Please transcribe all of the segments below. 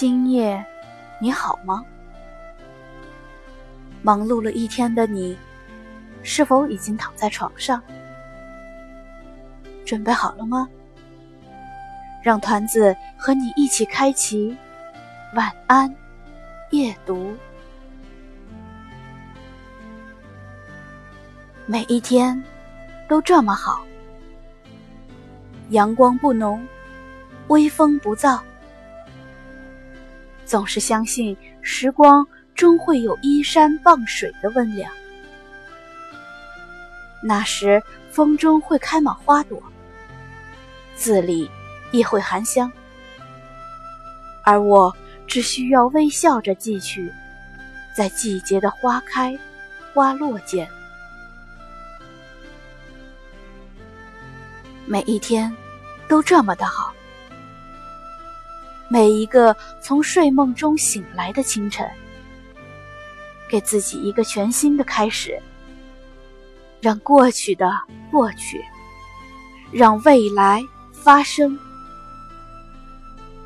今夜你好吗？忙碌了一天的你，是否已经躺在床上？准备好了吗？让团子和你一起开启晚安夜读。每一天都这么好，阳光不浓，微风不燥。总是相信时光终会有依山傍水的温凉，那时风中会开满花朵，字里亦会含香，而我只需要微笑着寄去，在季节的花开花落间，每一天都这么的好。每一个从睡梦中醒来的清晨，给自己一个全新的开始，让过去的过去，让未来发生。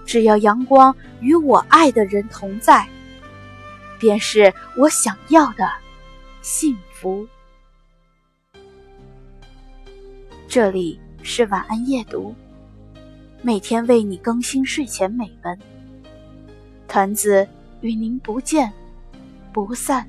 只要阳光与我爱的人同在，便是我想要的幸福。这里是晚安夜读。每天为你更新睡前美文，团子与您不见不散。